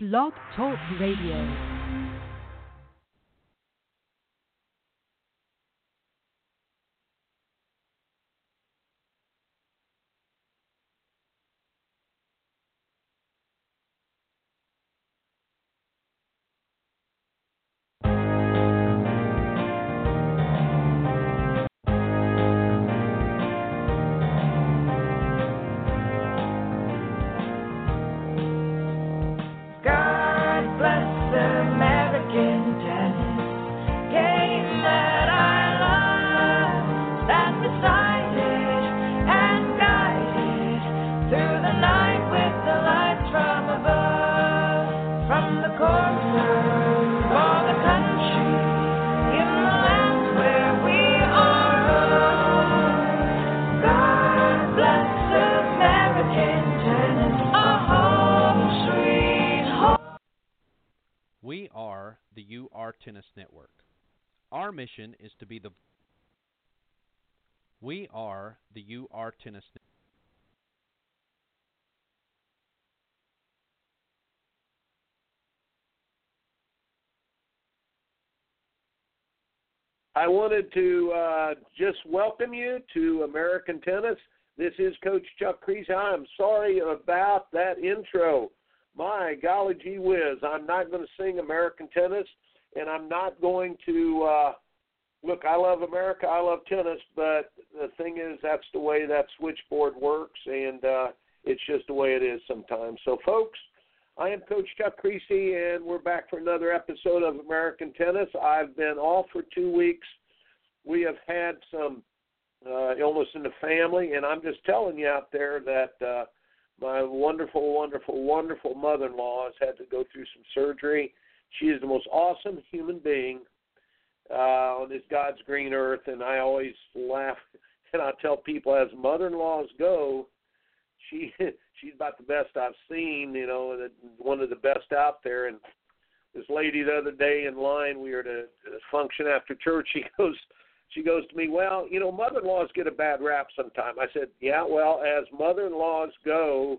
Blog Talk Radio. We are the UR Tennis Network. I wanted to uh, just welcome you to American Tennis. This is Coach Chuck Kriese. I'm sorry about that intro. My golly gee whiz, I'm not going to sing American Tennis, and I'm not going to. Uh, look, I love America, I love tennis, but the thing is, that's the way that switchboard works, and uh, it's just the way it is sometimes. So, folks, I am Coach Chuck Kriese, and we're back for another episode of American Tennis. I've been off for two weeks. We have had some uh, illness in the family, and I'm just telling you out there that uh, my wonderful, wonderful, wonderful mother-in-law has had to go through some surgery. She is the most awesome human being uh, on this God's green earth, and I always laugh and I tell people as mother-in-laws go, she she's about the best I've seen. You know, one of the best out there. And this lady the other day in line, we were at a, function after church. She goes, she goes to me, well, you know, mother-in-laws get a bad rap sometime. I said, yeah, well, as mother-in-laws go,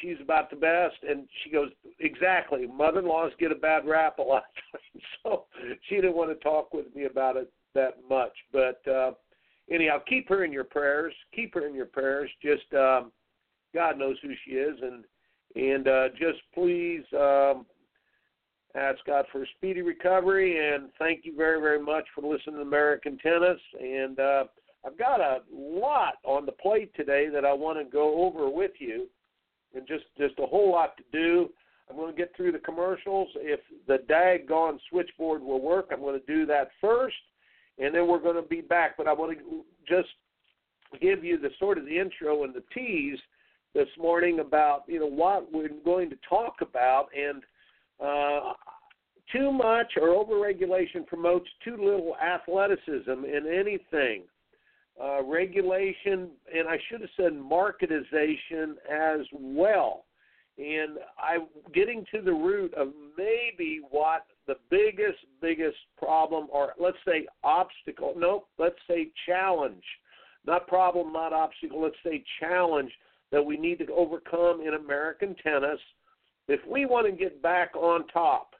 she's about the best. And she goes, exactly. Mother-in-laws get a bad rap a lot of times. So she didn't want to talk with me about it that much. But uh, anyhow, keep her in your prayers. Keep her in your prayers. Just um, God knows who she is, and and uh, just please um, ask God for a speedy recovery. And thank you very very much for listening to American Tennis. And uh, I've got a lot on the plate today that I want to go over with you, and just just a whole lot to do. I'm going to get through the commercials. If the daggone switchboard will work, I'm going to do that first, and then we're going to be back. But I want to just give you the sort of the intro and the tease this morning about you know what we're going to talk about and uh, too much or overregulation promotes too little athleticism in anything. Uh, regulation, and I should have said marketization as well. And I'm getting to the root of maybe what the biggest, biggest problem, or let's say obstacle, nope, let's say challenge, not problem, not obstacle, let's say challenge that we need to overcome in American tennis if we want to get back on top.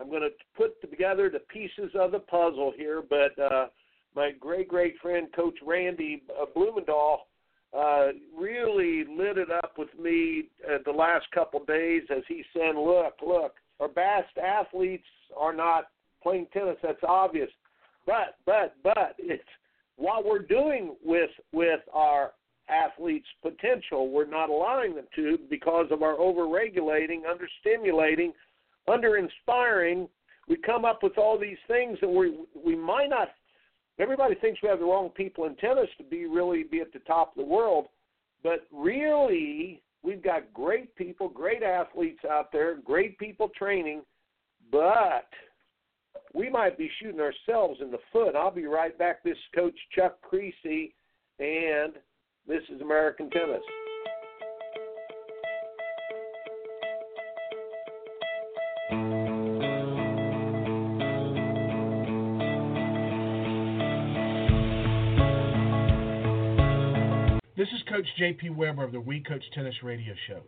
I'm going to put together the pieces of the puzzle here, but uh, my great, great friend, Coach Randy uh, Blumendahl, uh, really lit it up with me uh, the last couple of days as he said, look, look, our best athletes are not playing tennis. That's obvious. But, but, but, it's what we're doing with with our athletes' potential. We're not allowing them to because of our over-regulating, under-stimulating, under-inspiring. We come up with all these things that we we might not. Everybody thinks we have the wrong people in tennis to be really be at the top of the world, but really we've got great people, great athletes out there, great people training, but we might be shooting ourselves in the foot. I'll be right back. This is Coach Chuck Kriese, and this is American Tennis. Coach JP Weber of the We Coach Tennis Radio Show.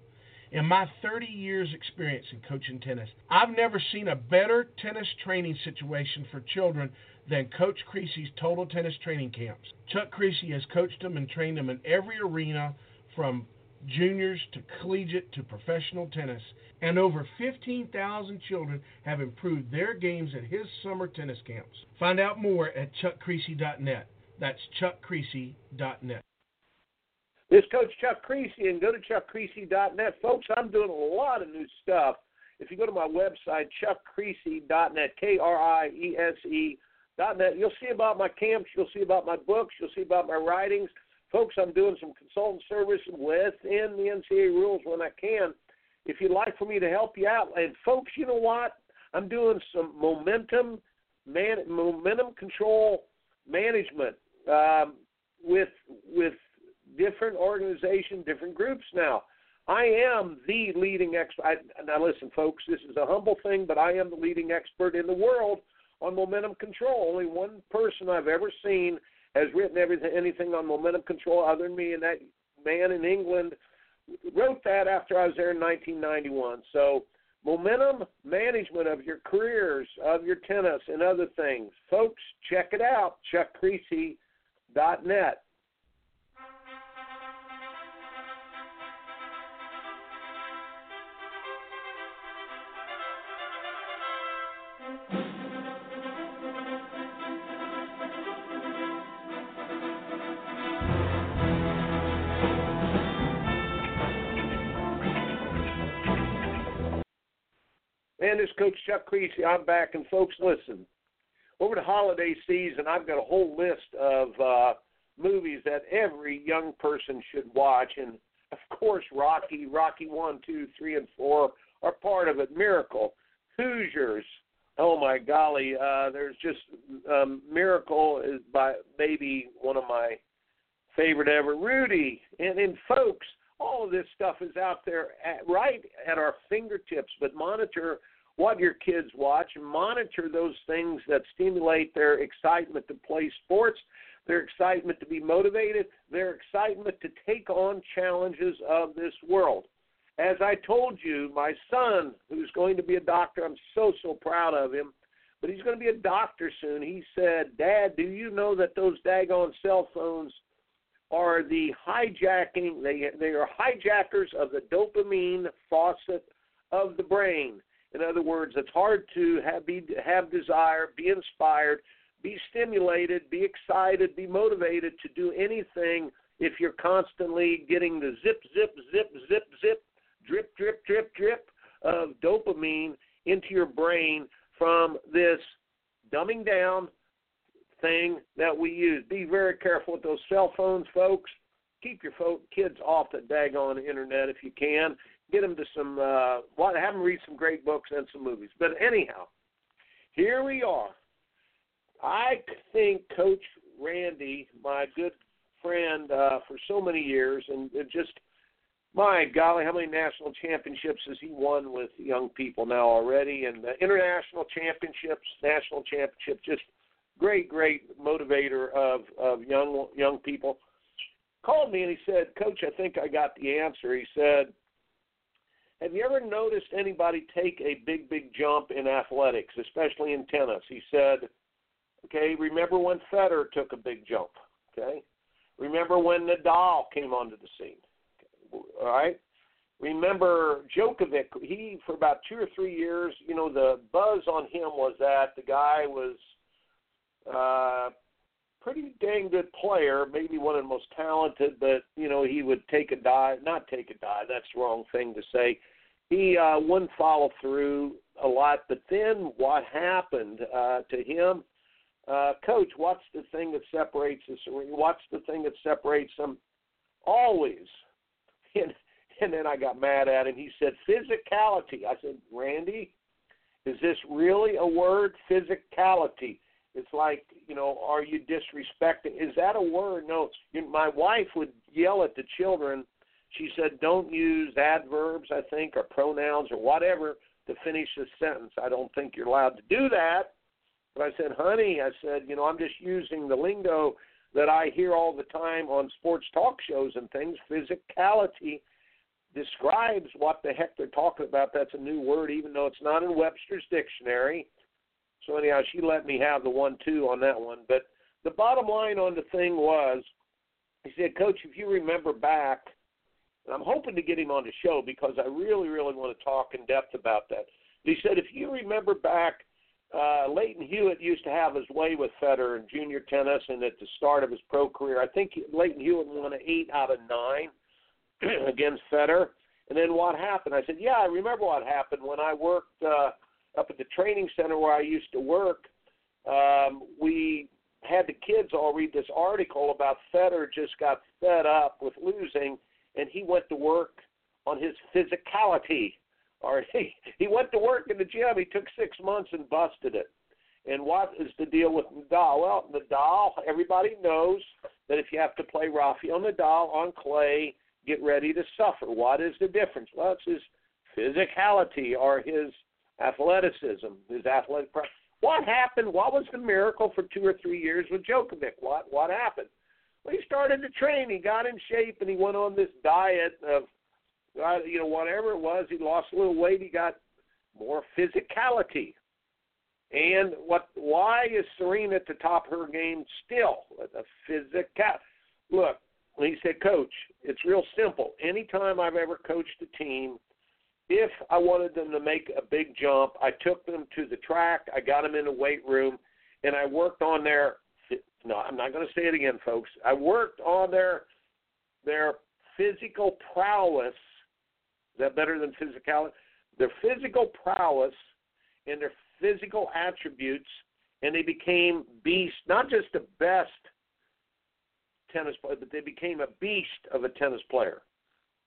In my 30 years' experience in coaching tennis, I've never seen a better tennis training situation for children than Coach Kriese's Total Tennis Training Camps. Chuck Kriese has coached them and trained them in every arena from juniors to collegiate to professional tennis, and over 15,000 children have improved their games at his summer tennis camps. Find out more at chuckkriese.net. That's chuckkriese.net. This is Coach Chuck Kriese, and go to chuckkriese.net. Folks, I'm doing a lot of new stuff. If you go to my website, chuckkriese.net, K R I E S E net, you'll see about my camps, you'll see about my books, you'll see about my writings. Folks, I'm doing some consultant service within the NCAA rules when I can. If you'd like for me to help you out, and folks, you know what? I'm doing some momentum man momentum control management um, with with different organizations, different groups now. I am the leading expert. Now, listen, folks, this is a humble thing, but I am the leading expert in the world on momentum control. Only one person I've ever seen has written everything, anything on momentum control other than me, and that man in England wrote that after I was there in 1991. So, momentum management of your careers, of your tennis, and other things. Folks, check it out. ChuckKriese.net. Chuck Kriese. I'm back, and folks, listen. Over the holiday season, I've got a whole list of uh, movies that every young person should watch, and of course, Rocky, Rocky One, Two, Three, and Four are part of it. Miracle, Hoosiers. Oh my golly, uh, there's just um, Miracle is by maybe one of my favorite ever. Rudy, and then folks, all of this stuff is out there at, right at our fingertips. But monitor what your kids watch monitor those things that stimulate their excitement to play sports, their excitement to be motivated, their excitement to take on challenges of this world. As I told you, my son, who's going to be a doctor, I'm so, so proud of him, but he's going to be a doctor soon. He said, Dad, do you know that those daggone cell phones are the hijacking, they, they are hijackers of the dopamine faucet of the brain. In other words, it's hard to have be have desire, be inspired, be stimulated, be excited, be motivated to do anything if you're constantly getting the zip, zip, zip, zip, zip, drip, drip, drip, drip of dopamine into your brain from this dumbing down thing that we use. Be very careful with those cell phones, folks. Keep your fo- kids off the daggone internet if you can get them to some uh have them read some great books and some movies. But anyhow, here we are. I think Coach Randy, my good friend uh, for so many years, and just my golly, how many national championships has he won with young people now already? And uh, international championships, national championships, just great, great motivator of of young young people. Called me and he said, "Coach, I think I got the answer." He said, have you ever noticed anybody take a big, big jump in athletics, especially in tennis? He said, okay, remember when Federer took a big jump, okay? Remember when Nadal came onto the scene, all right? Remember Djokovic, he, for about two or three years, you know, the buzz on him was that the guy was uh, pretty dang good player, maybe one of the most talented, but, you know, he would take a dive, not take a dive, that's the wrong thing to say he uh, wouldn't follow through a lot. But then what happened uh, to him? Uh, Coach, what's the thing that separates us? What's the thing that separates them? Always. And, and then I got mad at him. He said, physicality. I said, Randy, is this really a word? Physicality. It's like, you know, are you disrespecting? Is that a word? No. My wife would yell at the children she said, don't use adverbs, I think, or pronouns or whatever to finish a sentence. I don't think you're allowed to do that. But I said, honey, I said, you know, I'm just using the lingo that I hear all the time on sports talk shows and things, physicality. describes what the heck they're talking about. That's a new word, even though it's not in Webster's dictionary. So anyhow, she let me have the one two on that one. But the bottom line on the thing was, he said, Coach, if you remember back, and I'm hoping to get him on the show because I really, really want to talk in depth about that. He said, if you remember back, uh, Lleyton Hewitt used to have his way with Federer in junior tennis, and at the start of his pro career, I think Lleyton Hewitt won eight out of nine against Federer. And then what happened? I said, yeah, I remember what happened when I worked uh, up at the training center where I used to work. Um, we had the kids all read this article about Federer just got fed up with losing, and he went to work on his physicality. Or he, he went to work in the gym. He took six months and busted it. And what is the deal with Nadal? Well, Nadal, everybody knows that if you have to play Rafael Nadal on clay, get ready to suffer. What is the difference? Well, it's his physicality or his athleticism, his athletic. What happened? What was the miracle for two or three years with Djokovic? What what happened? Well, he started to train. He got in shape, and he went on this diet of, uh, you know, whatever it was. He lost a little weight. He got more physicality. And what? Why is Serena at the top of her game still? A physical. Look, he said, Coach, it's real simple. Anytime I've ever coached a team, if I wanted them to make a big jump, I took them to the track, I got them in the weight room, and I worked on their. No, I'm not going to say it again, folks. I worked on their their physical prowess. Is that better than physicality? Their physical prowess and their physical attributes, and they became beasts, not just the best tennis player, but they became a beast of a tennis player.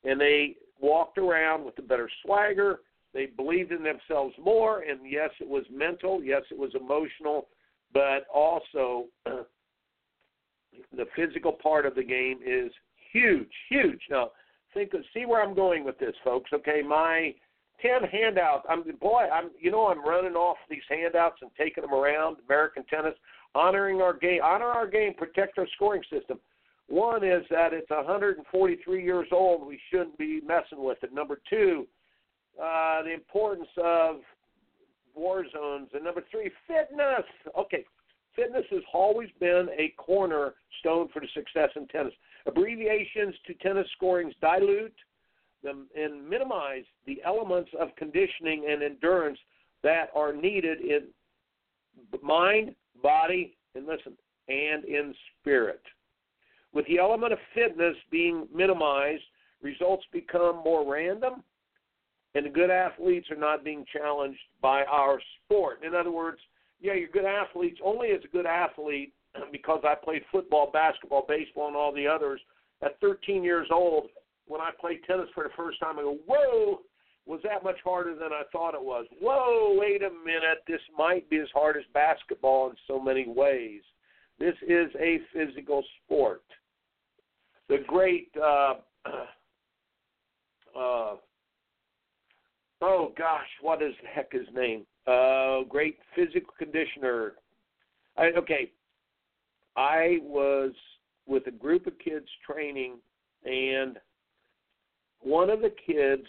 And they walked around with a better swagger. They believed in themselves more. And yes, it was mental. Yes, it was emotional. But also, the physical part of the game is huge, huge. Now, think of, see where I'm going with this, folks. Okay, my ten handouts. I'm boy. I'm you know I'm running off these handouts and taking them around American tennis, honoring our game, honor our game, protect our scoring system. One is that it's 143 years old. We shouldn't be messing with it. Number two, uh, the importance of war zones. And number three, fitness. Okay, fitness has always been a cornerstone for the success in tennis. Abbreviations to tennis scorings dilute them and minimize the elements of conditioning and endurance that are needed in mind, body, and listen, and in spirit. With the element of fitness being minimized, results become more random, and the good athletes are not being challenged by our sport. In other words, yeah, you're good athletes only as a good athlete because I played football, basketball, baseball, and all the others. At 13 years old, when I played tennis for the first time, I go, whoa, was that much harder than I thought it was? Whoa, wait a minute, this might be as hard as basketball in so many ways. This is a physical sport the great uh, uh, oh gosh, what is the heck his name? Uh, great physical conditioner. I, okay, I was with a group of kids training, and one of the kids,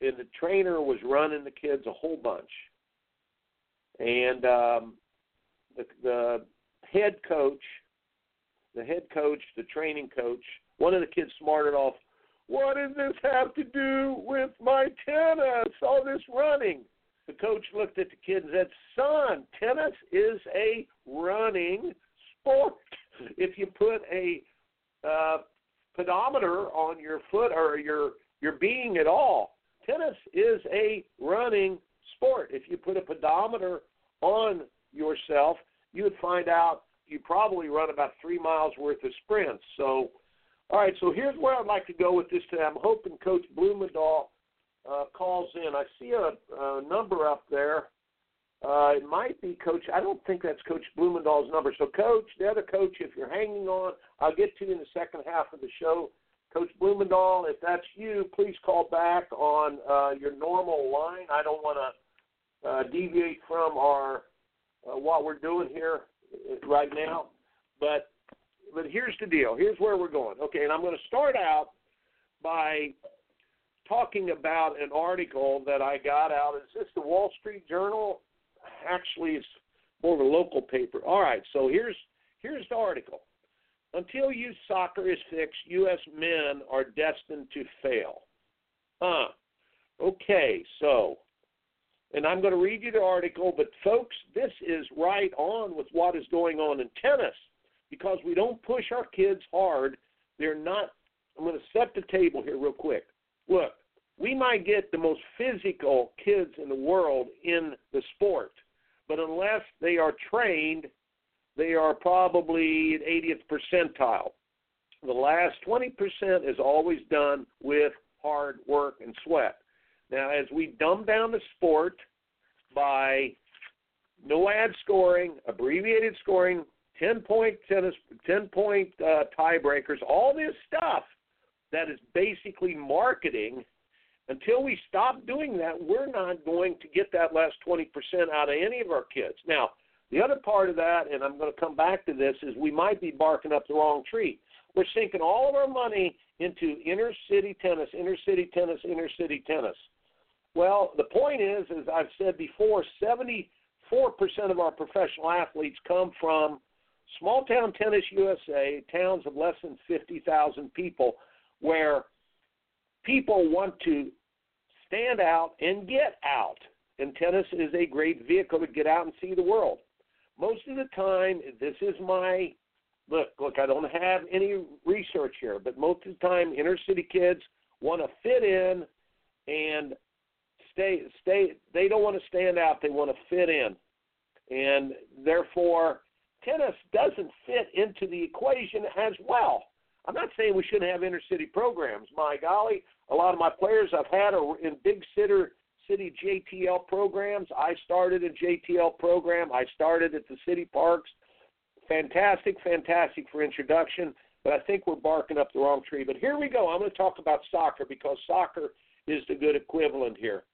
and the trainer was running the kids a whole bunch, and um, the, the head coach, the head coach, the training coach one of the kids smarted off, What does this have to do with my tennis? All this running. The coach looked at the kid and said, Son, tennis is a running sport. If you put a uh, pedometer on your foot or your your being at all, tennis is a running sport. If you put a pedometer on yourself, you would find out you probably run about three miles worth of sprints. So all right, so here's where I'd like to go with this today. I'm hoping Coach Blumendahl uh, calls in. I see a, a number up there. Uh, it might be Coach. I don't think that's Coach Blumendahl's number. So, Coach, the other coach, if you're hanging on, I'll get to you in the second half of the show. Coach Blumendahl, if that's you, please call back on uh, your normal line. I don't want to uh, deviate from our uh, what we're doing here uh, right now, but but here's the deal. Here's where we're going. Okay, and I'm going to start out by talking about an article that I got out. Is this the Wall Street Journal? Actually, it's more of a local paper. All right, so here's here's the article. Until youth soccer is fixed, U.S. men are destined to fail. Huh. Okay, so, and I'm going to read you the article, but folks, this is right on with what is going on in tennis because we don't push our kids hard. They're not. I'm going to set the table here real quick. Look, we might get the most physical kids in the world in the sport, but unless they are trained, they are probably at 80th percentile. The last 20% is always done with hard work and sweat. Now, as we dumb down the sport by no ad scoring, abbreviated scoring, 10 point tennis, 10 point uh, tiebreakers, all this stuff that is basically marketing. Until we stop doing that, we're not going to get that last 20% out of any of our kids. Now, the other part of that, and I'm going to come back to this, is we might be barking up the wrong tree. We're sinking all of our money into inner city tennis, inner city tennis, inner city tennis. Well, the point is, as I've said before, 74% of our professional athletes come from small town tennis USA, towns of less than 50,000 people, where people want to stand out and get out. And tennis is a great vehicle to get out and see the world. Most of the time, this is my look. Look, I don't have any research here, but most of the time, inner city kids want to fit in and stay. Stay. They don't want to stand out. They want to fit in, and therefore, tennis doesn't fit into the equation as well. I'm not saying we shouldn't have inner city programs. My golly, a lot of my players I've had are in big city city JTL programs. I started a JTL program. I started at the city parks. Fantastic, fantastic for introduction, but I think we're barking up the wrong tree. But here we go. I'm going to talk about soccer because soccer is the good equivalent here.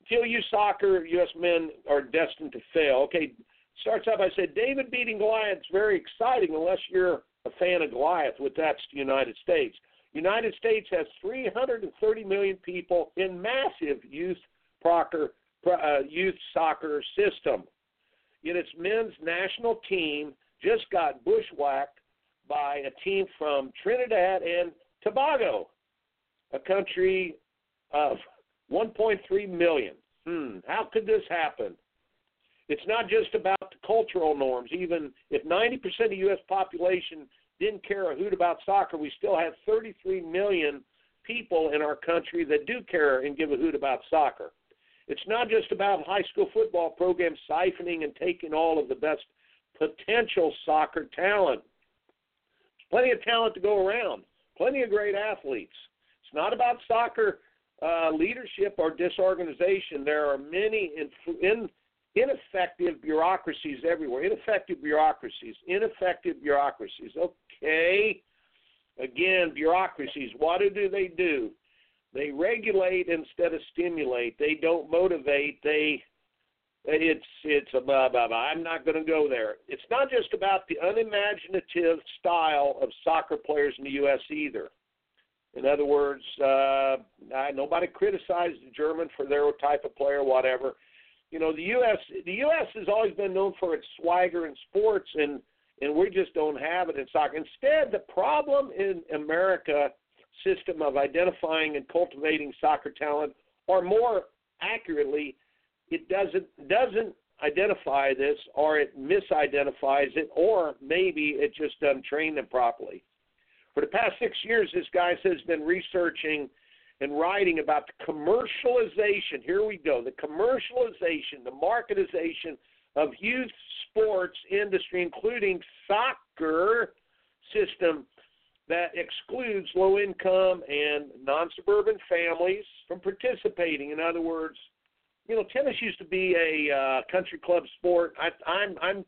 Until you soccer, U.S. men are destined to fail. Okay, starts up. I said David beating Goliath is very exciting unless you're a fan of Goliath, with that's the United States. United States has 330 million people in massive youth Proctor, uh, youth soccer system. Yet its men's national team just got bushwhacked by a team from Trinidad and Tobago, a country of 1.3 million. Hmm, how could this happen? It's not just about the cultural norms. Even if 90% of the U.S. population didn't care a hoot about soccer, we still have 33 million people in our country that do care and give a hoot about soccer. It's not just about high school football programs siphoning and taking all of the best potential soccer talent. There's plenty of talent to go around, plenty of great athletes. It's not about soccer uh, leadership or disorganization. There are many in, in, ineffective bureaucracies everywhere. Ineffective bureaucracies. Ineffective bureaucracies. Okay. Again, bureaucracies. What do they do? They regulate instead of stimulate. They don't motivate. They it's it's a blah blah blah. I'm not going to go there. It's not just about the unimaginative style of soccer players in the U.S. either. In other words, uh, I, nobody criticized the German for their type of player, whatever. You know, the U.S. the U.S. has always been known for its swagger in sports, and and we just don't have it in soccer. Instead, the problem in America system of identifying and cultivating soccer talent, or more accurately, it doesn't doesn't identify this, or it misidentifies it, or maybe it just doesn't train them properly. For the past six years, this guy has been researching and writing about the commercialization. Here we go: the commercialization, the marketization of youth sports industry, including soccer system that excludes low income and non suburban families from participating. In other words, you know, tennis used to be a uh, country club sport. I, I'm I'm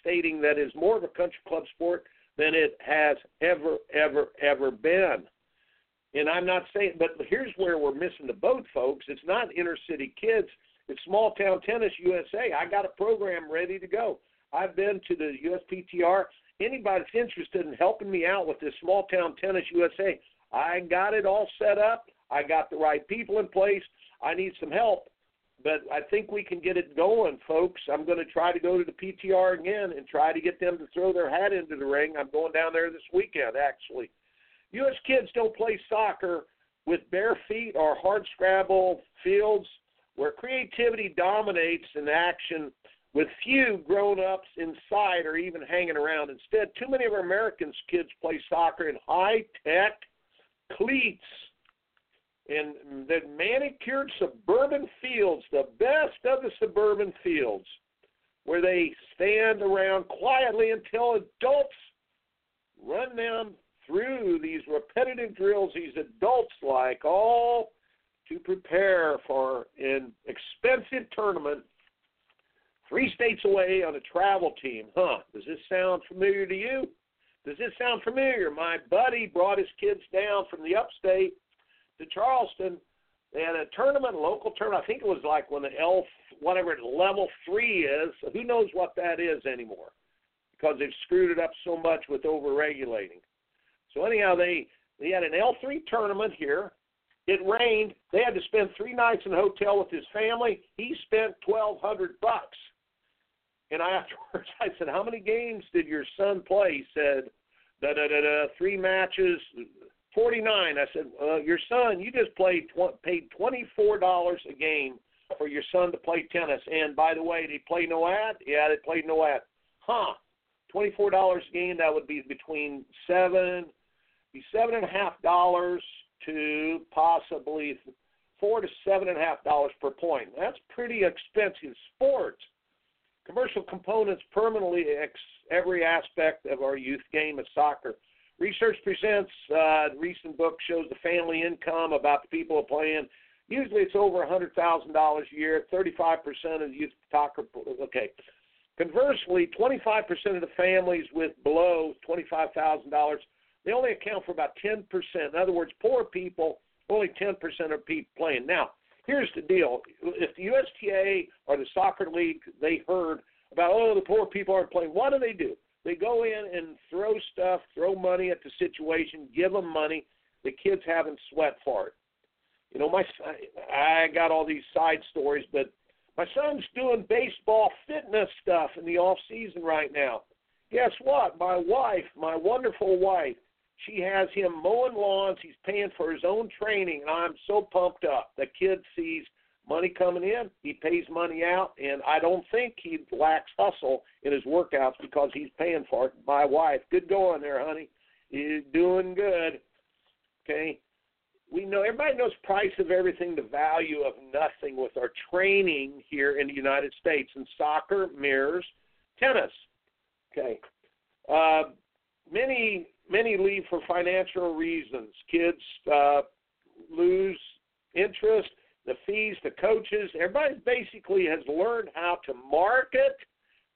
stating that is more of a country club sport than it has ever ever ever been. And I'm not saying, but here's where we're missing the boat, folks. It's not inner city kids. It's small town tennis USA. I got a program ready to go. I've been to the USPTR anybody that's interested in helping me out with this small town tennis USA, I got it all set up. I got the right people in place. I need some help, but I think we can get it going, folks. I'm going to try to go to the PTR again and try to get them to throw their hat into the ring. I'm going down there this weekend, actually. U.S. kids don't play soccer with bare feet or hard scrabble fields where creativity dominates in action with few grown ups inside or even hanging around. Instead, too many of our Americans kids play soccer in high tech cleats in the manicured suburban fields, the best of the suburban fields, where they stand around quietly until adults run them through these repetitive drills these adults like, all to prepare for an expensive tournament three states away on a travel team. Huh? Does this sound familiar to you? Does this sound familiar? My buddy brought his kids down from the upstate to Charleston. They had a tournament, a local tournament. I think it was like when the L, whatever level three is. Who knows what that is anymore? Because they've screwed it up so much with over regulating. So anyhow, they they had an L three tournament here. It rained. They had to spend three nights in a hotel with his family. He spent twelve hundred bucks. And I afterwards I said, "How many games did your son play?" He said, "Da da da da, three matches, 49." I said, uh, "Your son, you just played tw- paid twenty-four dollars a game for your son to play tennis. And by the way, they play no ad? Yeah, they played no ad. Huh? Twenty-four dollars a game. That would be between seven, be seven and a half dollars to possibly four to seven and a half dollars per point. That's pretty expensive sport. Commercial components permanently ex every aspect of our youth game of soccer. Research presents, uh, recent book shows the family income about the people playing. Usually it's over a $100,000 a year, 35% of the youth soccer. Okay. Conversely, 25% of the families with below $25,000, they only account for about 10%. In other words, poor people, only 10% of people playing. Now, here's the deal: if the USTA or the soccer league they heard about oh the poor people aren't playing, what do they do? They go in and throw stuff, throw money at the situation, give them money. The kids haven't sweat for it. You know, my I got all these side stories, but my son's doing baseball fitness stuff in the off season right now. Guess what? My wife, my wonderful wife, she has him mowing lawns. He's paying for his own training, and I'm so pumped up. The kid sees money coming in, he pays money out, and I don't think he lacks hustle in his workouts because he's paying for it. My wife, good going there, honey. You're doing good. Okay. We know everybody knows price of everything, the value of nothing with our training here in the United States. And soccer mirrors tennis. Okay. Uh, many many leave for financial reasons. Kids uh, lose interest, the fees, the coaches. Everybody basically has learned how to market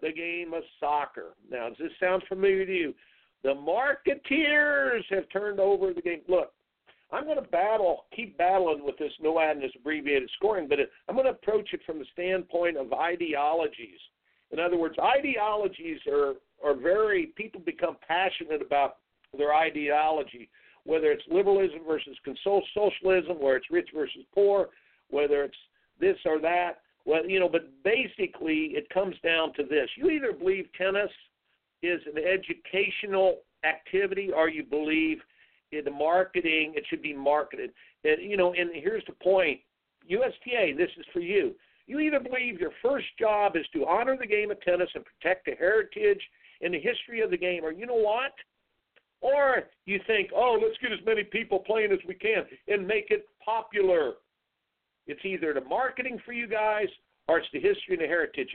the game of soccer. Now, does this sound familiar to you? The marketeers have turned over the game. Look, I'm going to battle, keep battling with this no ad and this abbreviated scoring, but I'm going to approach it from the standpoint of ideologies. In other words, ideologies are are very people become passionate about their ideology, whether it's liberalism versus socialism, where it's rich versus poor, whether it's this or that. Well, you know, but basically it comes down to this: you either believe tennis is an educational activity, or you believe in the marketing it should be marketed. And you know, and here's the point: USTA, this is for you. You either believe your first job is to honor the game of tennis and protect the heritage and the history of the game, or you know what? Or you think, oh, let's get as many people playing as we can and make it popular. It's either the marketing for you guys or it's the history and the heritage.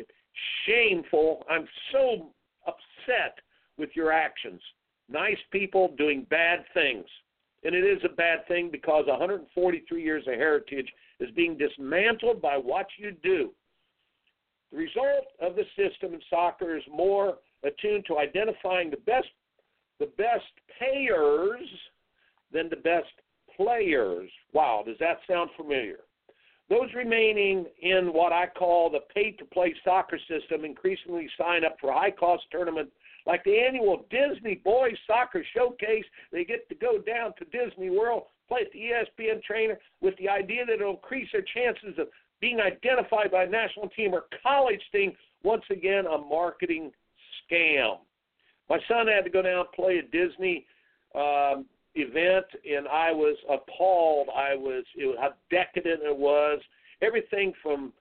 Shameful. I'm so upset with your actions. Nice people doing bad things. And it is a bad thing because 143 years of heritage is being dismantled by what you do. The result of the system in soccer is more attuned to identifying the best the best payers than the best players. Wow, does that sound familiar? Those remaining in what I call the pay to play soccer system increasingly sign up for high cost tournaments like the annual Disney Boys Soccer Showcase. They get to go down to Disney World play at the ESPN trainer with the idea that it'll increase their chances of being identified by a national team or college team. Once again, a marketing scam. My son had to go down and play a Disney um, event, and I was appalled. I was it, how decadent it was. Everything from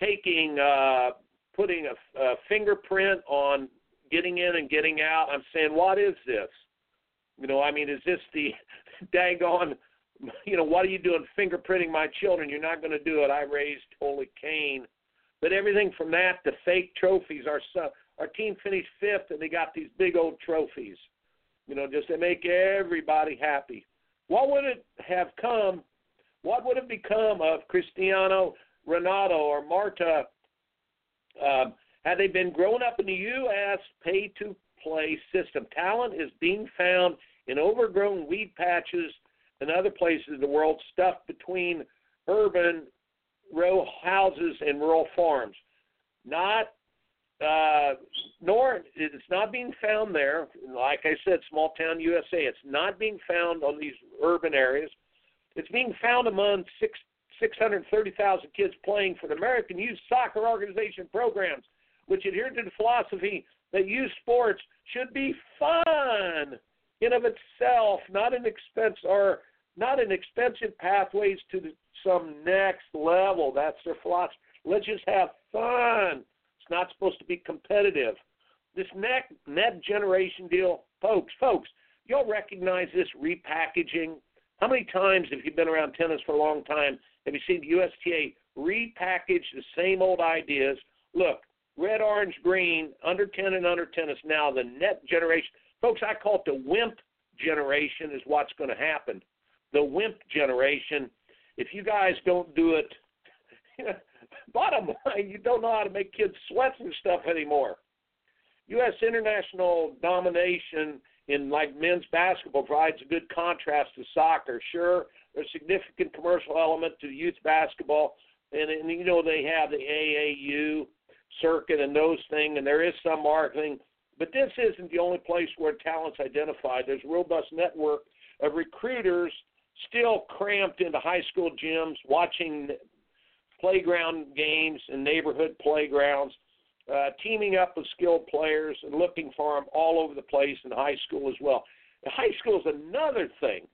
taking, uh, putting a, a fingerprint on getting in and getting out. I'm saying, what is this? You know, I mean, is this the daggone, you know, what are you doing fingerprinting my children? You're not going to do it. I raised holy Cain. But everything from that to fake trophies. Our son, our team finished fifth, and they got these big old trophies. You know, just to make everybody happy. What would it have come? What would have become of Cristiano Ronaldo or Marta um, had they been grown up in the U.S. pay to play system? Talent is being found in overgrown weed patches and other places in the world, stuffed between urban row houses and rural farms. Not uh, nor it's not being found there. Like I said, small town USA. It's not being found on these urban areas. It's being found among six six hundred thirty thousand kids playing for the American Youth Soccer Organization programs, which adhere to the philosophy that youth sports should be fun in of itself, not an expense or not an expensive pathways to the, some next level. That's their philosophy. Let's just have fun. It's not supposed to be competitive. This net net generation deal, folks, folks, you'll recognize this repackaging. How many times have you been around tennis for a long time? Have you seen the USTA repackage the same old ideas? Look, red, orange, green, under 10 and under tennis now, the net generation. Folks, I call it the wimp generation, is what's going to happen. The wimp generation. If you guys don't do it, bottom line, you don't know how to make kids sweat and stuff anymore. U.S. international domination in like men's basketball provides a good contrast to soccer. Sure, there's a significant commercial element to youth basketball, and, and you know they have the AAU circuit and those things, and there is some marketing. But this isn't the only place where talent's identified. There's a robust network of recruiters still cramped into high school gyms, watching playground games and neighborhood playgrounds, uh, teaming up with skilled players and looking for them all over the place in high school as well. high school is another thing.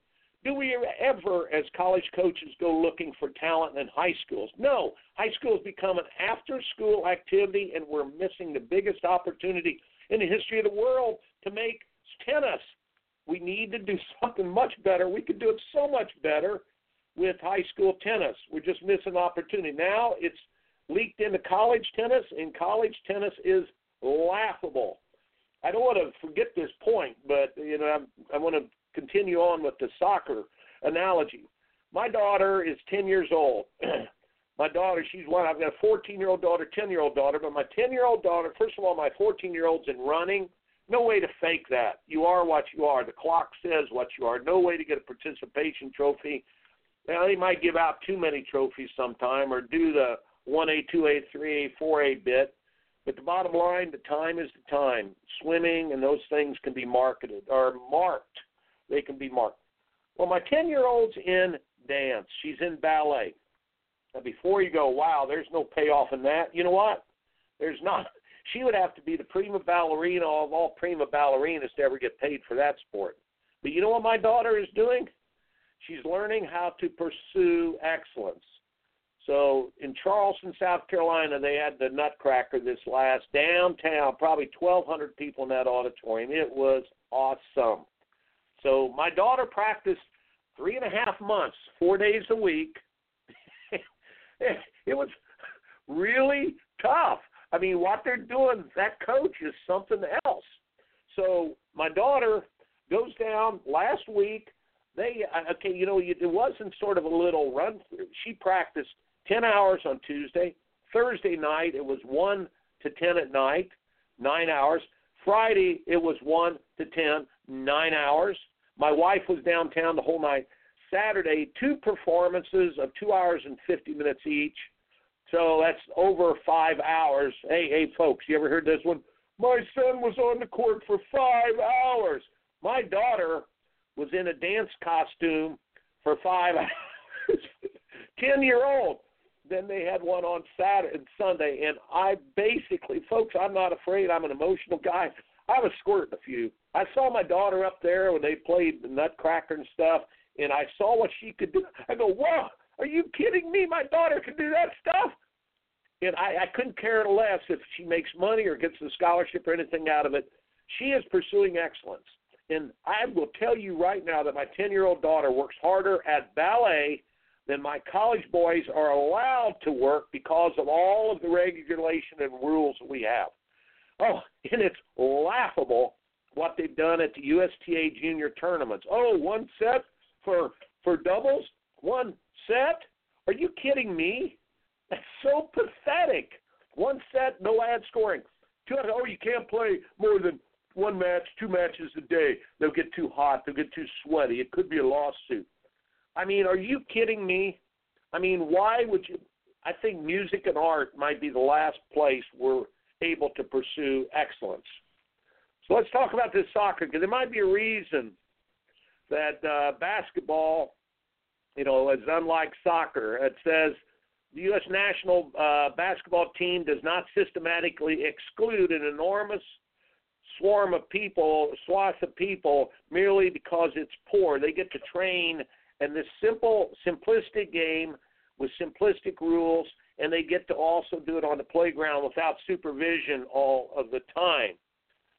Do we ever, as college coaches, go looking for talent in high schools? No. High school has become an after school activity, and we're missing the biggest opportunity in the history of the world to make tennis. We need to do something much better. We could do it so much better with high school tennis. We're just missing opportunity. Now it's leaked into college tennis, and college tennis is laughable. I don't want to forget this point, but you know I want to continue on with the soccer analogy. My daughter is 10 years old. my daughter, she's one. I've got a 14 year old daughter, 10 year old daughter. But my 10 year old daughter, first of all, my 14 year old's in running. No way to fake that. You are what you are. The clock says what you are. No way to get a participation trophy. Now, they might give out too many trophies sometime or do the 1A, 2A, 3A, 4A bit. But the bottom line, the time is the time. Swimming and those things can be marketed or marked. They can be marked. Well, my 10 year old's in dance. She's in ballet. Now, before you go, wow, there's no payoff in that. You know what? There's not. She would have to be the prima ballerina of all prima ballerinas to ever get paid for that sport. But you know what my daughter is doing? She's learning how to pursue excellence. So in Charleston, South Carolina, they had the Nutcracker this last downtown, probably 1,200 people in that auditorium. It was awesome. So my daughter practiced three and a half months, four days a week. it was really tough. I mean, what they're doing, that coach is something else. So my daughter goes down last week they okay, you know, it wasn't sort of a little run through. She practiced ten hours on Tuesday. Thursday night it was one to ten at night, nine hours. Friday it was one to ten, nine hours. My wife was downtown the whole night. Saturday, two performances of two hours and fifty minutes each. So that's over five hours. Hey, hey, folks, you ever heard this one? My son was on the court for five hours. My daughter was in a dance costume for five hours. Ten year old. Then they had one on Saturday and Sunday, and I basically, folks, I'm not afraid. I'm an emotional guy. I was squirting a few. I saw my daughter up there when they played the Nutcracker and stuff, and I saw what she could do. I go, "Wow, are you kidding me? My daughter can do that stuff." And I, I couldn't care less if she makes money or gets a scholarship or anything out of it. She is pursuing excellence. And I will tell you right now that my 10 year old daughter works harder at ballet than my college boys are allowed to work because of all of the regulation and rules that we have. Oh, and it's laughable what they've done at the USTA junior tournaments. Oh, one set for for doubles, one set? Are you kidding me? That's so pathetic. One set, no ad scoring. Two, oh, you can't play more than one match, two matches a day. They'll get too hot. They'll get too sweaty. It could be a lawsuit. I mean, are you kidding me? I mean, why would you? I think music and art might be the last place we're able to pursue excellence. So let's talk about this soccer because there might be a reason that uh, basketball, you know, is unlike soccer. It says the U.S. national uh, basketball team does not systematically exclude an enormous swarm of people, swath of people, merely because it's poor. They get to train in this simple, simplistic game with simplistic rules, and they get to also do it on the playground without supervision all of the time.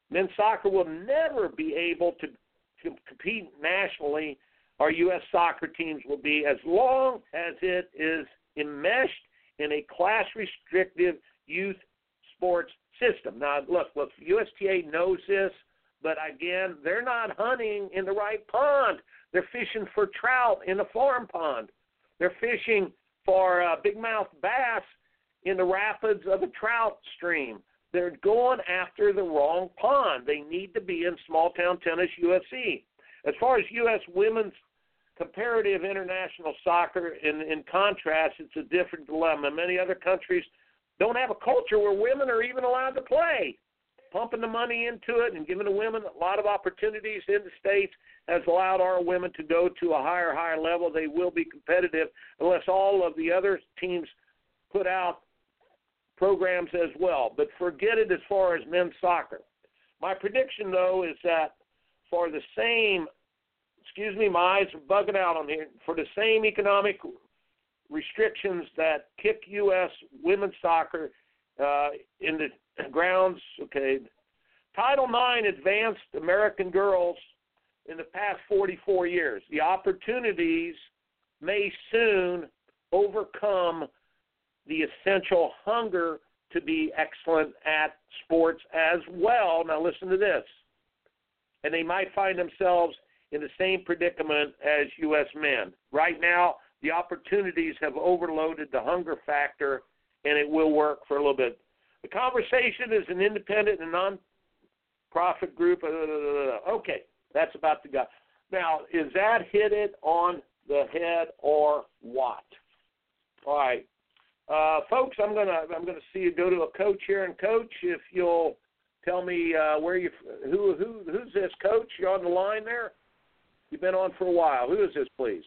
Men's soccer will never be able to, to compete nationally. Our U.S. soccer teams will be as long as it is enmeshed in a class restrictive youth sports system. Now, look, look, USTA knows this, but again, they're not hunting in the right pond. They're fishing for trout in a farm pond. They're fishing for uh, big mouth bass in the rapids of a trout stream. They're going after the wrong pond. They need to be in small town tennis USA. As far as U.S. women's comparative international soccer, in, in contrast, it's a different dilemma. Many other countries don't have a culture where women are even allowed to play. Pumping the money into it and giving the women a lot of opportunities in the states has allowed our women to go to a higher, higher level. They will be competitive unless all of the other teams put out programs as well. But forget it as far as men's soccer. My prediction, though, is that for the same, excuse me, my eyes are bugging out on here, for the same economic restrictions that kick U.S. women's soccer uh, in the grounds. Okay, Title IX advanced American girls in the past 44 years. The opportunities may soon overcome the essential hunger to be excellent at sports as well. Now, listen to this. And they might find themselves in the same predicament as U.S. men. Right now, the opportunities have overloaded the hunger factor, and it will work for a little bit. The conversation is an independent and non-profit group. Okay, that's about to go. Now, is that hit it on the head or what? All right, uh, folks, I'm gonna I'm gonna see you go to a coach here, and coach, if you'll tell me uh, where you who who who's this coach? You're on the line there? You've been on for a while. Who is this, please?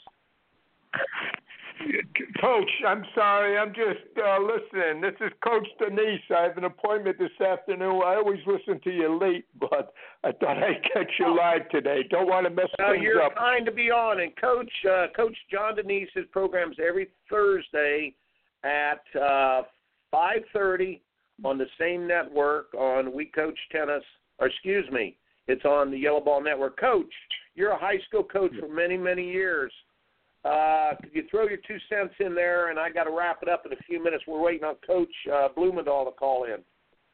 Coach, I'm sorry. I'm just uh, listening. This is Coach Denise. I have an appointment this afternoon. I always listen to you late, but I thought I'd catch you live today. Don't want to mess well, things you're up. kind to be on. And Coach uh, Coach John Denise's programs every Thursday at uh, 5:30 on the same network on We Coach Tennis. Or excuse me, it's on the YellaBall Network. Coach, you're a high school coach for many many years. Uh, could you throw your two cents in there? And I got to wrap it up in a few minutes. We're waiting on Coach uh, Blumendahl to call in.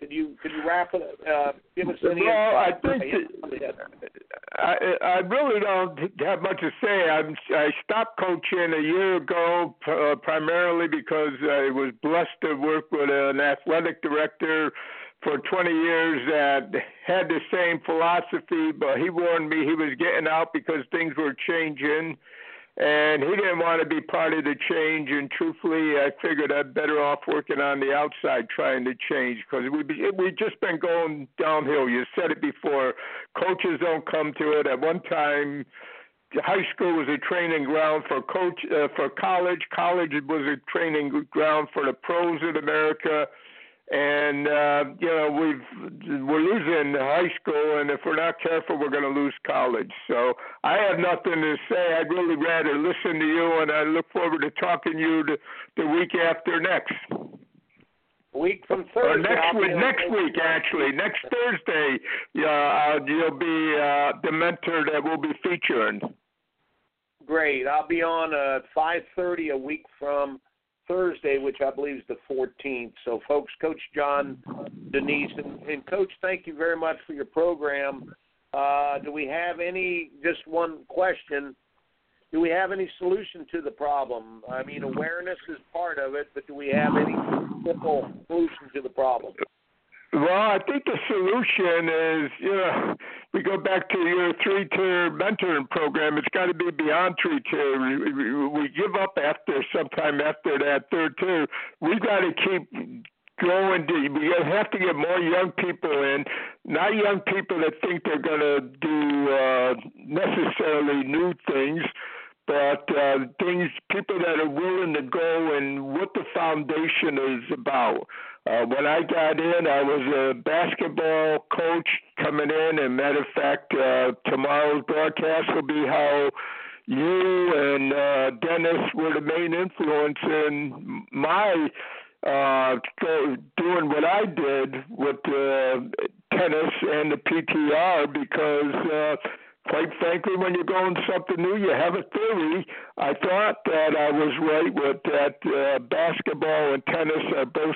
Could you could you wrap it? Uh, give us any Well, I think I, I really don't have much to say. I'm, I stopped coaching a year ago, uh, primarily because I was blessed to work with an athletic director for 20 years that had the same philosophy, but he warned me he was getting out because things were changing and he didn't want to be part of the change. And truthfully, I figured I'd better off working on the outside trying to change because we we just been going downhill. You said it before. Coaches don't come to it. At one time, high school was a training ground for coach uh, for college. College was a training ground for the pros in America. And uh, you know we've we're losing high school, and if we're not careful, we're going to lose college. So I have nothing to say. I'd really rather listen to you, and I look forward to talking to you the, the week after next week from Thursday. Or next week, next week actually, next Thursday, uh, you'll be uh, the mentor that we'll be featuring. Great. I'll be on uh, 5:30 a week from Thursday, which I believe is the 14th. So, folks, Coach John Denise and, and Coach, thank you very much for your program. Uh, do we have any? Just one question do we have any solution to the problem? I mean, awareness is part of it, but do we have any simple solution to the problem? Well, I think the solution is, you know, we go back to your three tier mentoring program. It's got to be beyond three tier. We, give up after sometime after that third tier. We got to keep going to we have to get more young people in not young people that think they're going to do uh necessarily new things but uh, things people that are willing to go and what the foundation is about. Uh, when I got in, I was a basketball coach coming in, and matter of fact, uh, tomorrow's broadcast will be how you and uh, Dennis were the main influence in my uh, doing what I did with uh, tennis and the PTR because. Uh, quite frankly, when you're going something new, you have a theory. I thought that I was right with that uh, basketball and tennis are both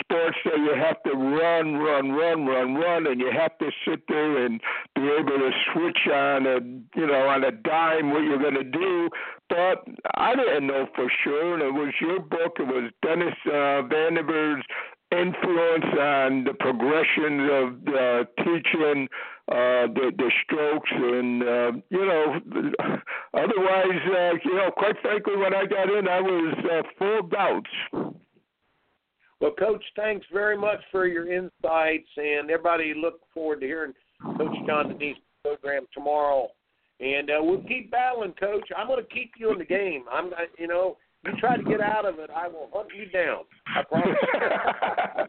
sports that you have to run, run, run, run, run, and you have to sit there and be able to switch on a, you know, on a dime what you're going to do. But I didn't know for sure, and it was your book. It was Dennis uh, Van der Meer's influence on the progression of uh, teaching uh, the the strokes and uh, you know otherwise uh, you know quite frankly when I got in I was uh, full of doubts. Well, Coach, thanks very much for your insights, and everybody look forward to hearing Coach John Denise program tomorrow. And uh, we'll keep battling, Coach. I'm going to keep you in the game. I'm, you know, you try to get out of it, I will hunt you down. I promise.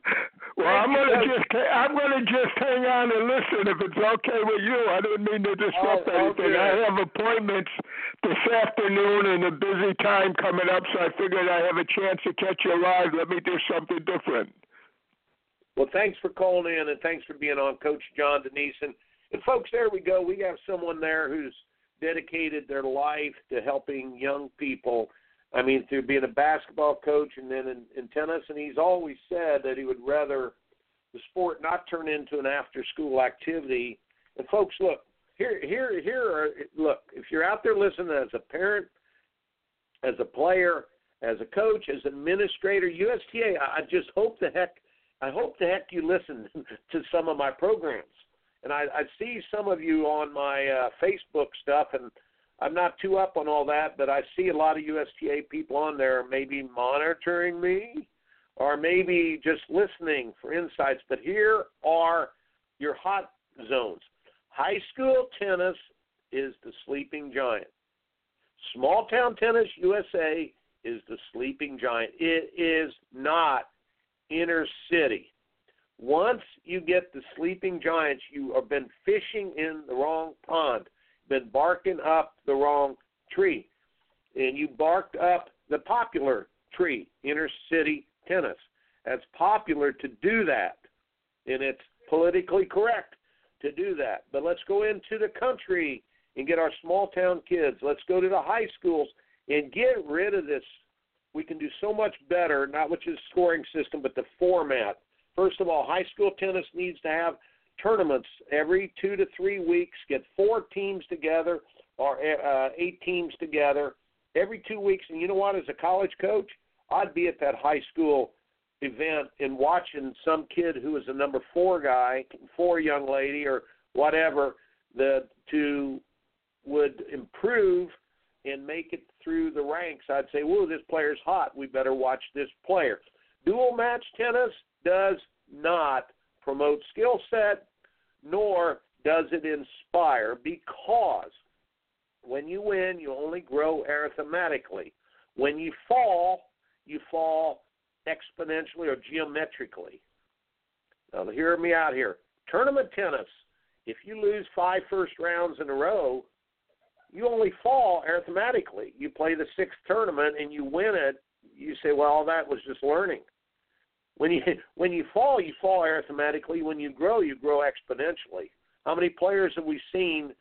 well, I'm gonna just I'm gonna just hang on and listen if it's okay with you. I didn't mean to disrupt oh, oh anything. Okay. I have appointments this afternoon and a busy time coming up, so I figured I have a chance to catch you live. Let me do something different. Well, thanks for calling in and thanks for being on, Coach John Denise. And, and folks, there we go. We have someone there who's dedicated their life to helping young people I mean, through being a basketball coach and then in, in tennis, and he's always said that he would rather the sport not turn into an after-school activity. And folks, look here, here, here. Are, look, if you're out there listening as a parent, as a player, as a coach, as administrator, USTA, I just hope the heck, I hope the heck you listen to some of my programs. And I, I see some of you on my uh, Facebook stuff, and I'm not too up on all that, but I see a lot of USTA people on there maybe monitoring me or maybe just listening for insights. But here are your hot zones. High school tennis is the sleeping giant. Small town tennis USA is the sleeping giant. It is not inner city. Once you get the sleeping giants, you have been fishing in the wrong pond been barking up the wrong tree. And you barked up the popular tree, inner city tennis. That's popular to do that. And it's politically correct to do that. But let's go into the country and get our small town kids. Let's go to the high schools and get rid of this. We can do so much better, not with the scoring system, but the format. First of all, high school tennis needs to have tournaments every two to three weeks. Get four teams together or uh, eight teams together every two weeks. And you know what? As a college coach, I'd be at that high school event and watching some kid who is a number four guy, four young lady, or whatever, the to would improve and make it through the ranks. I'd say, "Whoa, this player's hot. We better watch this player." Dual match tennis does not promote skill set nor does it inspire because when you win, you only grow arithmetically. When you fall, you fall exponentially or geometrically. Now, hear me out here. Tournament tennis, if you lose five first rounds in a row, you only fall arithmetically. You play the sixth tournament and you win it. You say, well, that was just learning. When you when you fall, you fall arithmetically. When you grow, you grow exponentially. How many players have we seen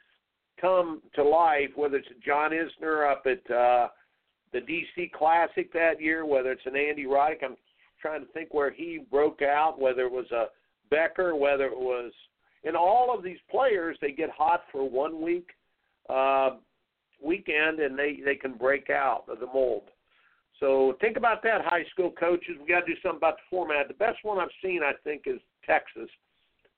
come to life? Whether it's John Isner up at uh, the DC Classic that year, whether it's an Andy Roddick. I'm trying to think where he broke out. Whether it was a Becker, whether it was, and all of these players, they get hot for one week, uh, weekend, and they they can break out of the mold. So think about that, high school coaches. We got to do something about the format. The best one I've seen, I think, is Texas.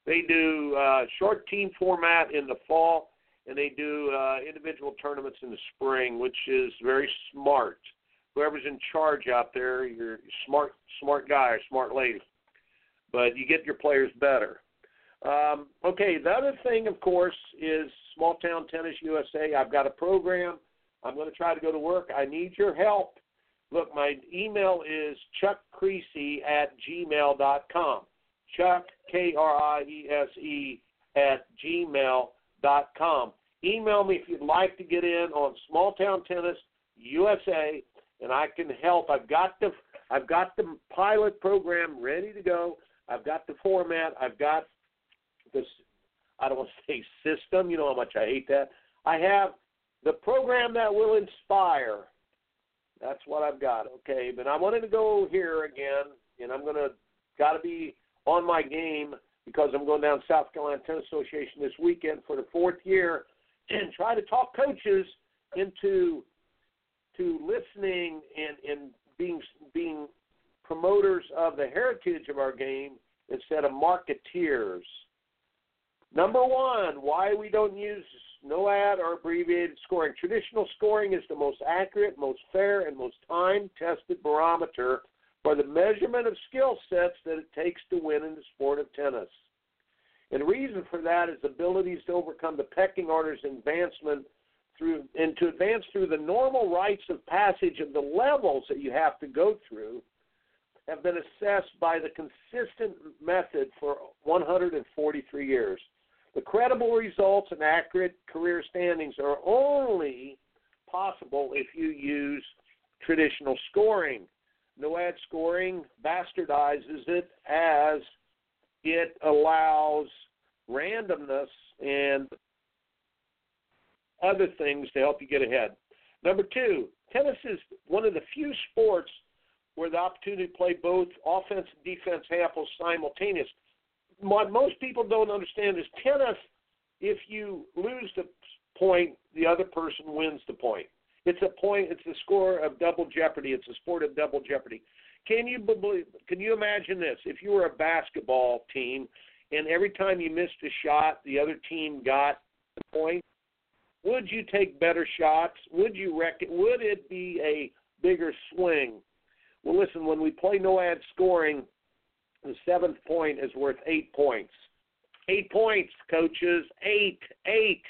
They do uh, short team format in the fall, and they do uh, individual tournaments in the spring, which is very smart. Whoever's in charge out there, you're smart, smart guy or smart lady, but you get your players better. Um, okay, the other thing, of course, is Small Town Tennis USA. I've got a program. I'm going to try to go to work. I need your help. Look, my email is chuckkriese at gmail.com. Chuck, K R I E S E, at gmail.com. Email me if you'd like to get in on Small Town Tennis USA, and I can help. I've got the I've got the pilot program ready to go. I've got the format. I've got this. I don't want to say system. You know how much I hate that. I have the program that will inspire. That's what I've got. Okay, but I wanted to go here again, and I'm gonna got to be on my game because I'm going down to South Carolina Tennis Association this weekend for the fourth year and try to talk coaches into to listening and, and being being promoters of the heritage of our game instead of marketeers. Number one, why we don't use NOAD or abbreviated scoring. Traditional scoring is the most accurate, most fair, and most time tested barometer for the measurement of skill sets that it takes to win in the sport of tennis. And the reason for that is abilities to overcome the pecking order's advancement through and to advance through the normal rites of passage of the levels that you have to go through have been assessed by the consistent method for 143 years. The credible results and accurate career standings are only possible if you use traditional scoring. NOAD scoring bastardizes it as it allows randomness and other things to help you get ahead. Number two, tennis is one of the few sports where the opportunity to play both offense and defense happens simultaneous. What most people don't understand is tennis, if you lose the point, the other person wins the point. It's a point. It's a score of double jeopardy. It's a sport of double jeopardy. Can you believe? Can you imagine this? If you were a basketball team, and every time you missed a shot, the other team got the point, would you take better shots? Would you reckon? Would it be a bigger swing? Well, listen. When we play NOAD scoring, the seventh point is worth eight points. Eight points, coaches. Eight, eight.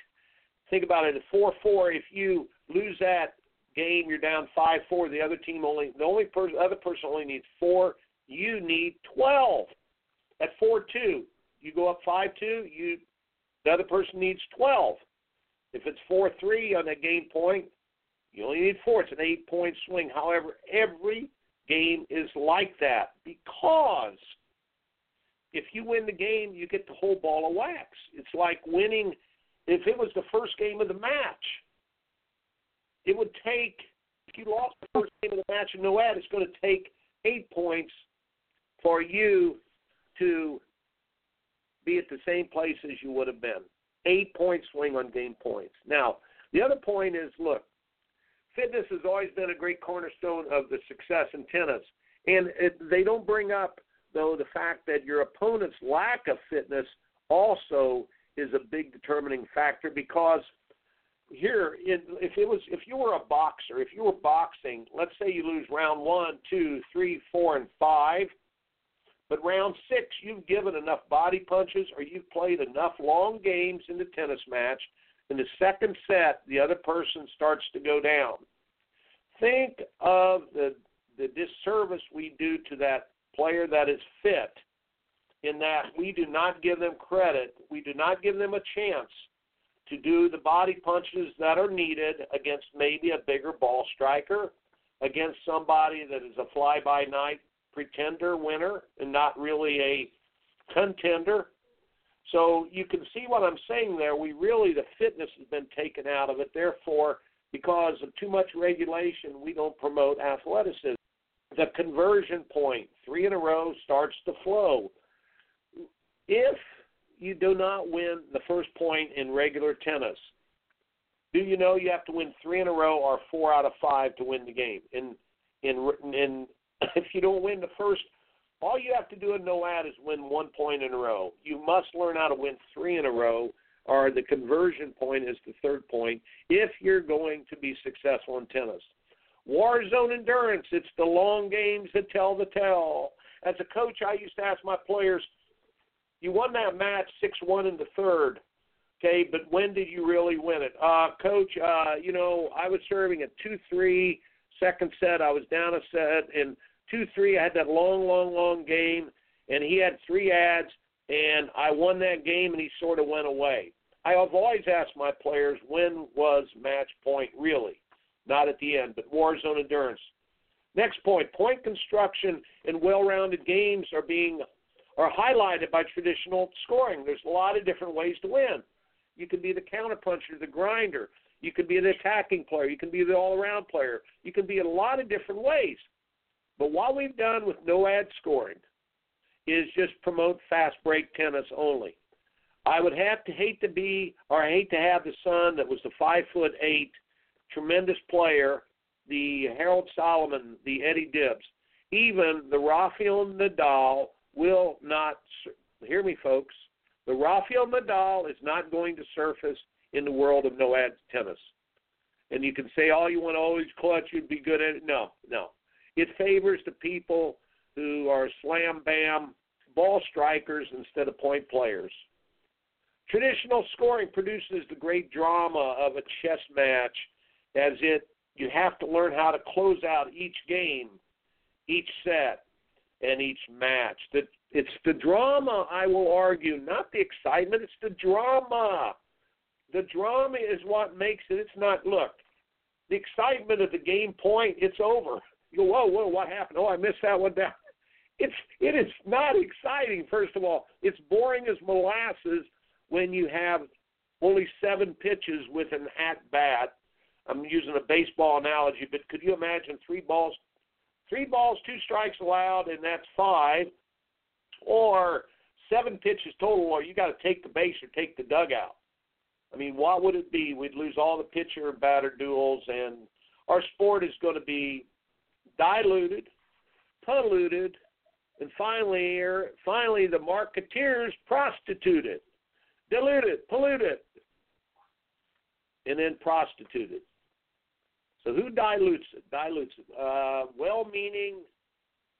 Think about it. Four four, if you lose that game, you're down five four. The other team only the only person other person only needs four. You need twelve. At four two, you go up five two. You the other person needs twelve. If it's four three on that game point, you only need four. It's an eight point swing. However, every game is like that because if you win the game, you get the whole ball of wax. It's like winning if it was the first game of the match it would take if you lost the first game of the match in NOAD, it's going to take eight points for you to be at the same place as you would have been. Eight point swing on game points. Now, the other point is look, fitness has always been a great cornerstone of the success in tennis. And it, they don't bring up, though, the fact that your opponent's lack of fitness also is a big determining factor because – here in, if it was if you were a boxer, if you were boxing, let's say you lose round one, two, three, four, and five, but round six you've given enough body punches or you've played enough long games in the tennis match In the second set, the other person starts to go down. Think of the the disservice we do to that player that is fit in that we do not give them credit, we do not give them a chance to do the body punches that are needed against maybe a bigger ball striker, against somebody that is a fly by night pretender winner and not really a contender. So you can see what I'm saying there. We really, the fitness has been taken out of it. Therefore, because of too much regulation, we don't promote athleticism. The conversion point, three in a row, starts to flow. If you do not win the first point in regular tennis, do you know you have to win three in a row or four out of five to win the game? In in in if you don't win the first, all you have to do in NOAD is win one point in a row. You must learn how to win three in a row, or the conversion point is the third point if you're going to be successful in tennis. War zone endurance, it's the long games that tell the tale. As a coach, I used to ask my players, you won that match 6 1 in the third. Okay, but when did you really win it? Uh, coach, uh, you know, I was serving at 2 3, second set, I was down a set, and two three. I had that long, long, long game, and he had three ads, and I won that game, and he sort of went away. I have always asked my players when was match point really, not at the end, but war zone endurance. Next point: point construction and well-rounded games are being are highlighted by traditional scoring. There's a lot of different ways to win. You can be the counterpuncher, the grinder. You can be an attacking player. You can be the all-around player. You can be in a lot of different ways. But what we've done with no ad scoring is just promote fast break tennis only. I would have to hate to be, or hate to have the son that was the five foot eight, tremendous player, the Harold Solomon, the Eddie Dibbs, even the Rafael Nadal will not. Hear me, folks. The Rafael Nadal is not going to surface in the world of no ads tennis. And you can say all you want, always clutch, you'd be good at it. No, no. It favors the people who are slam bam ball strikers instead of point players. Traditional scoring produces the great drama of a chess match as it you have to learn how to close out each game, each set, and each match. That it's the drama I will argue, not the excitement, it's the drama. The drama is what makes it. It's not look, the excitement of the game point, it's over. You go, whoa, whoa, what happened? Oh, I missed that one down. It's it is not exciting. First of all, it's boring as molasses when you have only seven pitches with an at bat. I'm using a baseball analogy, but could you imagine three balls, three balls, two strikes allowed, and that's five, or seven pitches total, or you got to take the base or take the dugout. I mean, what would it be? We'd lose all the pitcher batter duels, and our sport is going to be diluted, polluted, and finally, er, finally the marketeers prostituted, diluted, polluted, and then prostituted. So who dilutes it? Dilutes it. Uh, well-meaning,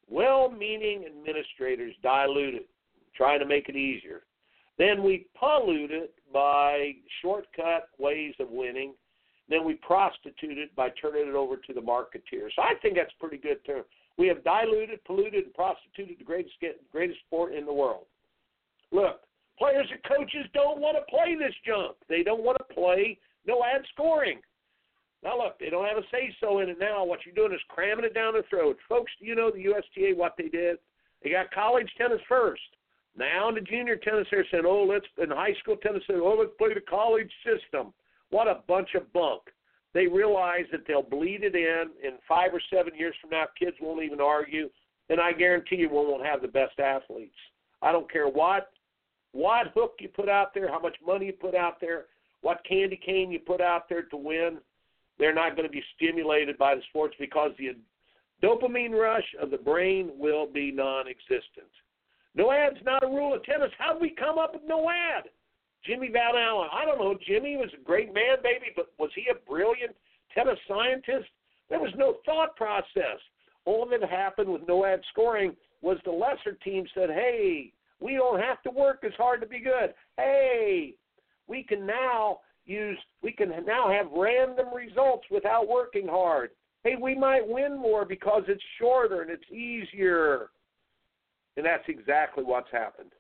well-meaning administrators dilute it, trying to make it easier. Then we pollute it by shortcut ways of winning then we prostitute it by turning it over to the marketeers. So I think that's pretty good term. We have diluted, polluted, and prostituted the greatest greatest sport in the world. Look, players and coaches don't want to play this junk. They don't want to play no ad scoring. Now look, they don't have a say so in it now. What you're doing is cramming it down their throat. Folks, do you know the USTA what they did? They got college tennis first. Now in the junior tennis they're saying, Oh, let's in high school tennis saying, Oh, let's play the college system. What a bunch of bunk. They realize that they'll bleed it in. In five or seven years from now, kids won't even argue, and I guarantee you we won't have the best athletes. I don't care what what hook you put out there, how much money you put out there, what candy cane you put out there to win. They're not going to be stimulated by the sports because the dopamine rush of the brain will be non-existent. No ad's not a rule of tennis. How did we come up with no ad? Jimmy Van Alen. I don't know. Jimmy was a great man, baby, but was he a brilliant tennis scientist? There was no thought process. All that happened with no ad scoring was the lesser team said, hey, we don't have to work as hard to be good. Hey, we can now use we can now have random results without working hard. Hey, we might win more because it's shorter and it's easier. And that's exactly what's happened.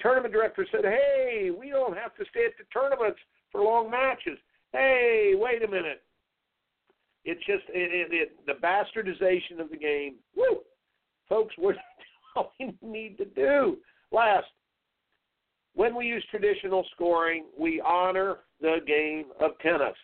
Tournament director said, "Hey, we don't have to stay at the tournaments for long matches. Hey, wait a minute. It's just it, it, it, the bastardization of the game. Woo, folks, what we need to do. Last, when we use traditional scoring, we honor the game of tennis.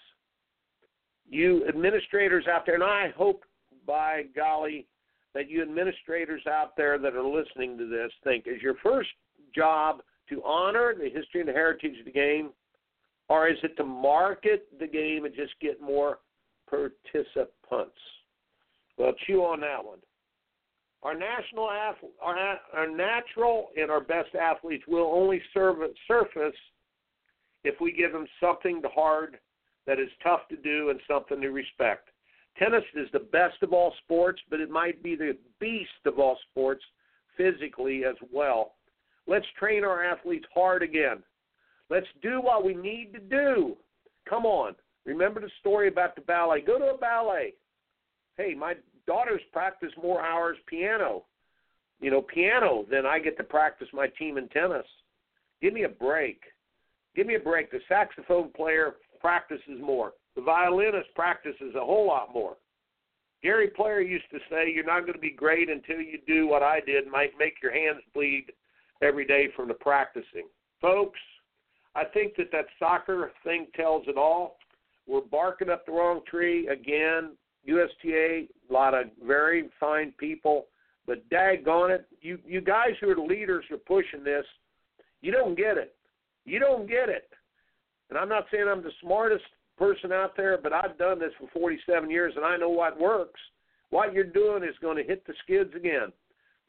You administrators out there, and I hope by golly that you administrators out there that are listening to this think is your first job to honor the history and the heritage of the game, or is it to market the game and just get more participants? Well, chew on that one. Our national our, our natural and our best athletes will only serve, surface if we give them something hard that is tough to do and something to respect. Tennis is the best of all sports, but it might be the beast of all sports physically as well. Let's train our athletes hard again. Let's do what we need to do. Come on. Remember the story about the ballet. Go to a ballet. Hey, my daughters practice more hours piano, you know, piano than I get to practice my team in tennis. Give me a break. Give me a break. The saxophone player practices more. The violinist practices a whole lot more. Gary Player used to say, "You're not going to be great until you do what I did, might make your hands bleed every day from the practicing." Folks, I think that that soccer thing tells it all. We're barking up the wrong tree again. USTA, a lot of very fine people, but daggone it, you you guys who are the leaders who are pushing this, you don't get it. You don't get it. And I'm not saying I'm the smartest person out there, but I've done this for 47 years and I know what works. What you're doing is going to hit the skids again.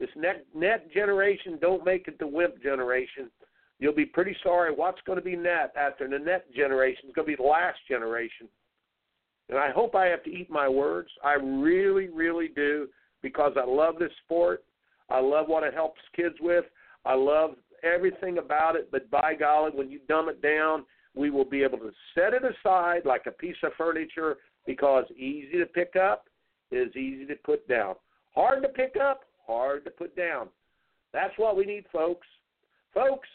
This net net generation don't make it the wimp generation. You'll be pretty sorry what's going to be net after the net generation. is going to be the last generation. And I hope I have to eat my words. I really, really do because I love this sport. I love what it helps kids with. I love everything about it. But by golly, when you dumb it down, we will be able to set it aside like a piece of furniture because easy to pick up is easy to put down. Hard to pick up, hard to put down. That's what we need, folks. Folks,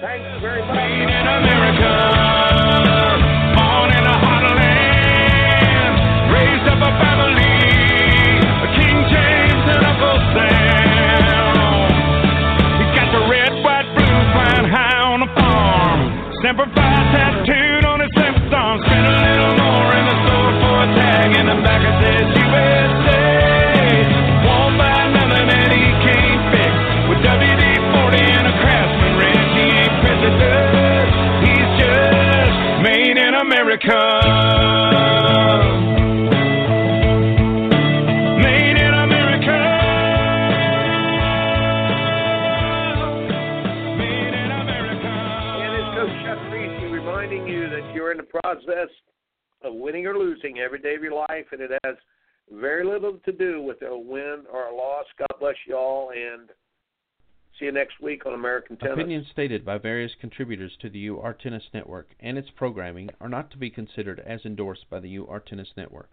thanks very much. Tennis. Opinions stated by various contributors to the UR Tennis Network and its programming are not to be considered as endorsed by the UR Tennis Network.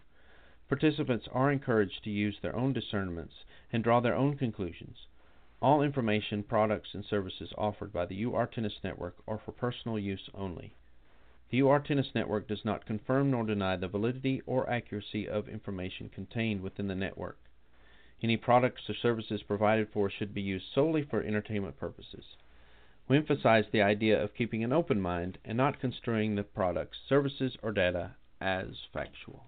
Participants are encouraged to use their own discernments and draw their own conclusions. All information, products, and services offered by the UR Tennis Network are for personal use only. The UR Tennis Network does not confirm nor deny the validity or accuracy of information contained within the network. Any products or services provided for should be used solely for entertainment purposes. We emphasize the idea of keeping an open mind and not construing the products, services, or data as factual.